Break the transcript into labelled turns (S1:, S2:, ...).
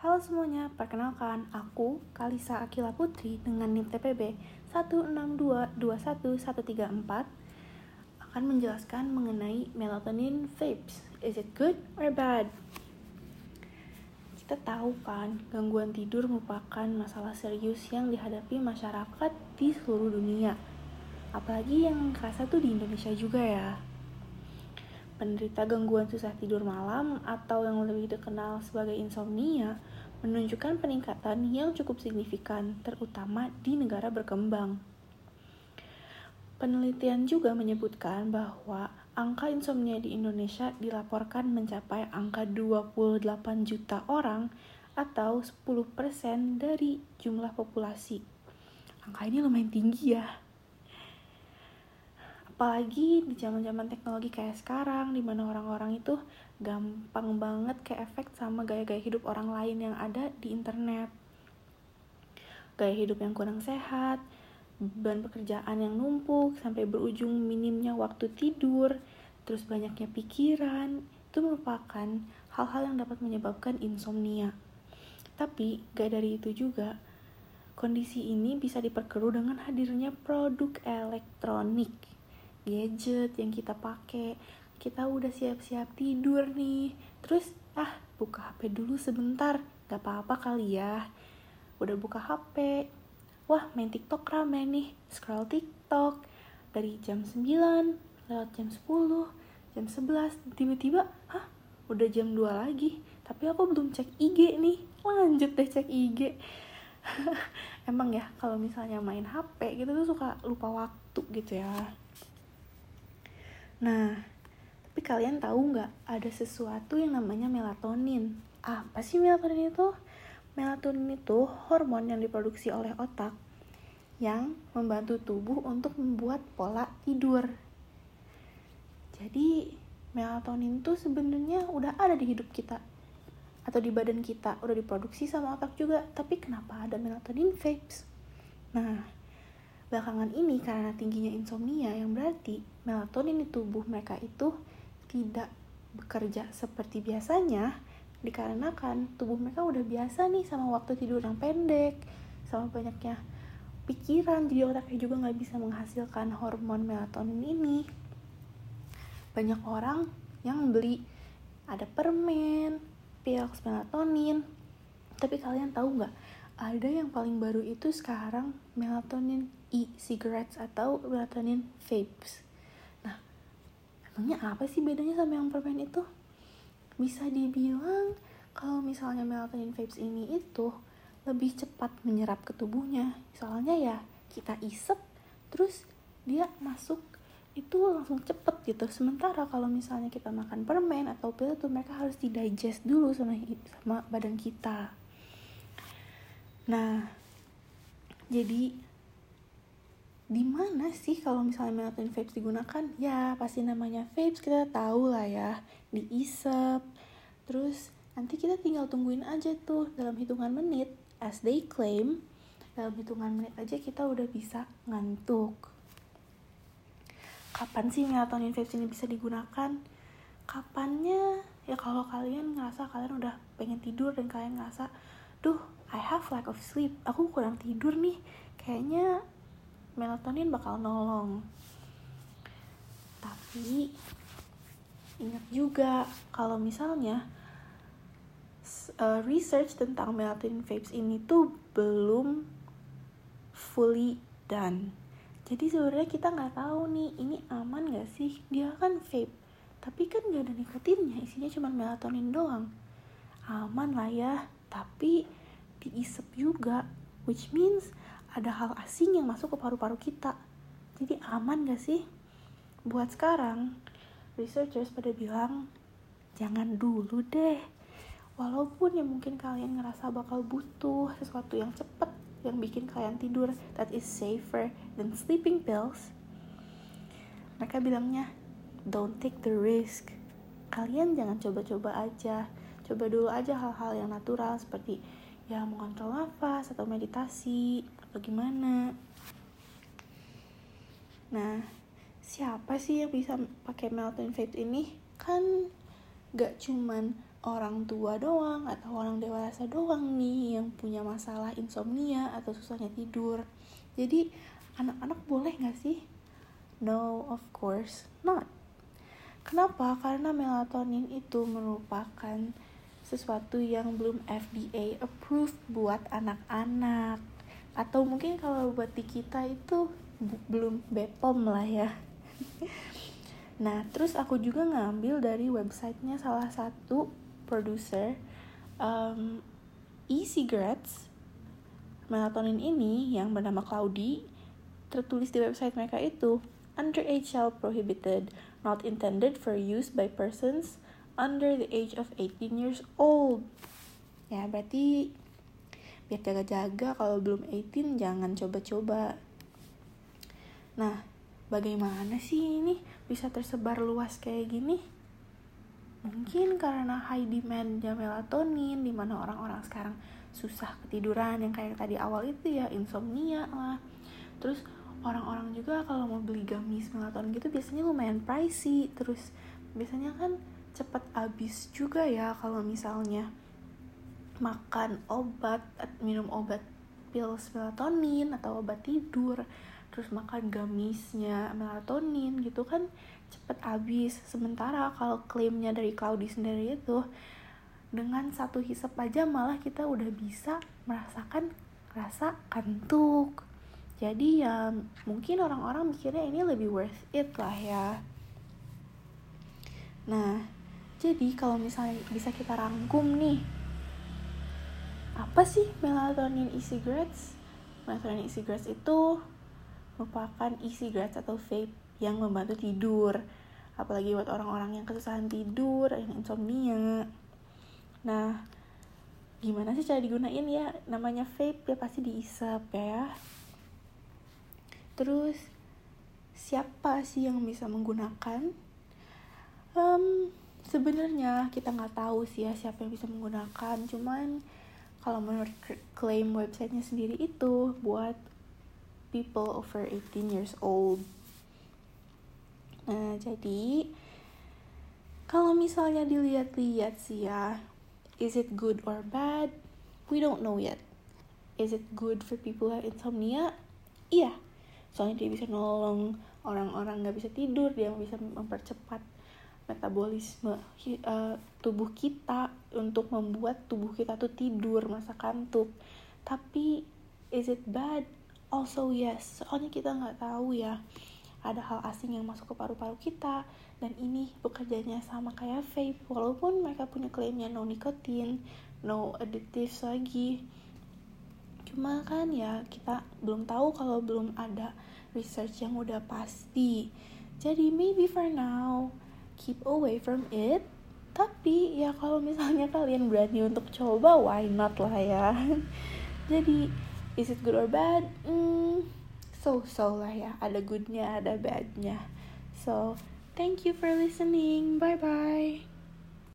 S1: Halo semuanya, perkenalkan aku Kalisa Akila Putri dengan NIM TPB 1622134 akan menjelaskan mengenai melatonin vapes. Is it good or bad? Kita tahu kan, gangguan tidur merupakan masalah serius yang dihadapi masyarakat di seluruh dunia. Apalagi yang kerasa tuh di Indonesia juga ya penderita gangguan susah tidur malam atau yang lebih dikenal sebagai insomnia menunjukkan peningkatan yang cukup signifikan, terutama di negara berkembang. Penelitian juga menyebutkan bahwa angka insomnia di Indonesia dilaporkan mencapai angka 28 juta orang atau 10% dari jumlah populasi. Angka ini lumayan tinggi ya apalagi di zaman zaman teknologi kayak sekarang di mana orang-orang itu gampang banget ke efek sama gaya-gaya hidup orang lain yang ada di internet. Gaya hidup yang kurang sehat beban pekerjaan yang numpuk sampai berujung minimnya waktu tidur terus banyaknya pikiran itu merupakan hal-hal yang dapat menyebabkan insomnia. Tapi gak dari itu juga kondisi ini bisa diperkeruh dengan hadirnya produk elektronik gadget yang kita pakai kita udah siap-siap tidur nih. Terus ah buka HP dulu sebentar. Gak apa-apa kali ya. Udah buka HP wah main TikTok rame nih. Scroll TikTok. Dari jam 9 lewat jam 10 jam 11 tiba-tiba ah udah jam 2 lagi. Tapi aku belum cek IG nih. Lanjut deh cek IG emang ya kalau misalnya main HP gitu tuh suka lupa waktu gitu ya. Nah, tapi kalian tahu nggak ada sesuatu yang namanya melatonin? Apa sih melatonin itu? Melatonin itu hormon yang diproduksi oleh otak yang membantu tubuh untuk membuat pola tidur. Jadi, melatonin itu sebenarnya udah ada di hidup kita atau di badan kita, udah diproduksi sama otak juga. Tapi kenapa ada melatonin vapes? Nah, Belakangan ini karena tingginya insomnia yang berarti melatonin di tubuh mereka itu tidak bekerja seperti biasanya dikarenakan tubuh mereka udah biasa nih sama waktu tidur yang pendek sama banyaknya pikiran jadi otaknya juga nggak bisa menghasilkan hormon melatonin ini banyak orang yang beli ada permen pil melatonin tapi kalian tahu nggak ada yang paling baru itu sekarang melatonin e-cigarettes atau melatonin vapes. Emangnya apa sih bedanya sama yang permen itu? Bisa dibilang kalau misalnya melatonin vapes ini itu lebih cepat menyerap ke tubuhnya. Soalnya ya kita isep terus dia masuk itu langsung cepet gitu sementara kalau misalnya kita makan permen atau pil itu mereka harus didigest dulu sama sama badan kita nah jadi di mana sih kalau misalnya melatonin vapes digunakan? Ya, pasti namanya vapes kita tahu lah ya, diisep. Terus nanti kita tinggal tungguin aja tuh dalam hitungan menit, as they claim, dalam hitungan menit aja kita udah bisa ngantuk. Kapan sih melatonin vapes ini bisa digunakan? Kapannya? Ya kalau kalian ngerasa kalian udah pengen tidur dan kalian ngerasa, duh, I have lack of sleep, aku kurang tidur nih, kayaknya melatonin bakal nolong. Tapi ingat juga kalau misalnya uh, research tentang melatonin vapes ini tuh belum fully done. Jadi sebenarnya kita nggak tahu nih ini aman gak sih? Dia kan vape tapi kan gak ada nikotinnya isinya cuma melatonin doang. Aman lah ya tapi diisep juga which means ada hal asing yang masuk ke paru-paru kita. Jadi aman gak sih? Buat sekarang, researchers pada bilang, jangan dulu deh. Walaupun ya mungkin kalian ngerasa bakal butuh sesuatu yang cepet, yang bikin kalian tidur that is safer than sleeping pills. Mereka bilangnya, don't take the risk. Kalian jangan coba-coba aja. Coba dulu aja hal-hal yang natural seperti ya mengontrol nafas atau meditasi atau gimana? Nah siapa sih yang bisa pakai melatonin vape ini? Kan gak cuman orang tua doang atau orang dewasa doang nih yang punya masalah insomnia atau susahnya tidur. Jadi anak-anak boleh nggak sih? No of course not. Kenapa? Karena melatonin itu merupakan sesuatu yang belum FDA approved buat anak-anak. Atau mungkin kalau buat di kita itu belum BPOM lah ya. Nah terus aku juga ngambil dari websitenya salah satu produser um, e-cigarettes. Melatonin ini yang bernama Cloudy tertulis di website mereka itu underage shall prohibited not intended for use by persons under the age of 18 years old ya berarti biar jaga-jaga kalau belum 18 jangan coba-coba nah bagaimana sih ini bisa tersebar luas kayak gini? Mungkin karena high demand melatonin di mana orang-orang sekarang susah ketiduran yang kayak tadi awal itu ya insomnia lah. Terus orang-orang juga kalau mau beli gamis melatonin gitu biasanya lumayan pricey. Terus biasanya kan cepet habis juga ya kalau misalnya makan obat minum obat pills melatonin atau obat tidur terus makan gamisnya melatonin gitu kan cepet habis sementara kalau klaimnya dari Claudi sendiri itu dengan satu hisap aja malah kita udah bisa merasakan rasa kantuk. Jadi ya mungkin orang-orang mikirnya ini lebih worth it lah ya. Nah jadi kalau misalnya bisa kita rangkum nih apa sih melatonin e-cigarettes? Melatonin e-cigarettes itu merupakan isi cigarettes atau vape yang membantu tidur. Apalagi buat orang-orang yang kesusahan tidur yang insomnia. Nah gimana sih cara digunain ya? Namanya vape ya pasti diisap ya. Terus siapa sih yang bisa menggunakan? Um, sebenarnya kita nggak tahu sih ya siapa yang bisa menggunakan cuman kalau menurut klaim websitenya sendiri itu buat people over 18 years old. Nah, jadi kalau misalnya dilihat-lihat sih ya, is it good or bad? We don't know yet. Is it good for people who have insomnia? Iya, soalnya dia bisa nolong orang-orang nggak bisa tidur, dia bisa mempercepat metabolisme uh, tubuh kita untuk membuat tubuh kita tuh tidur masa kantuk. Tapi is it bad? also yes. Soalnya kita nggak tahu ya ada hal asing yang masuk ke paru-paru kita. Dan ini bekerjanya sama kayak vape. Walaupun mereka punya klaimnya no nikotin no additives lagi. Cuma kan ya kita belum tahu kalau belum ada research yang udah pasti. Jadi maybe for now keep away from it. Tapi ya kalau misalnya kalian berani untuk coba why not lah ya? Jadi is it good or bad? Mm, so so lah ya. Ada goodnya ada badnya. So thank you for listening. Bye bye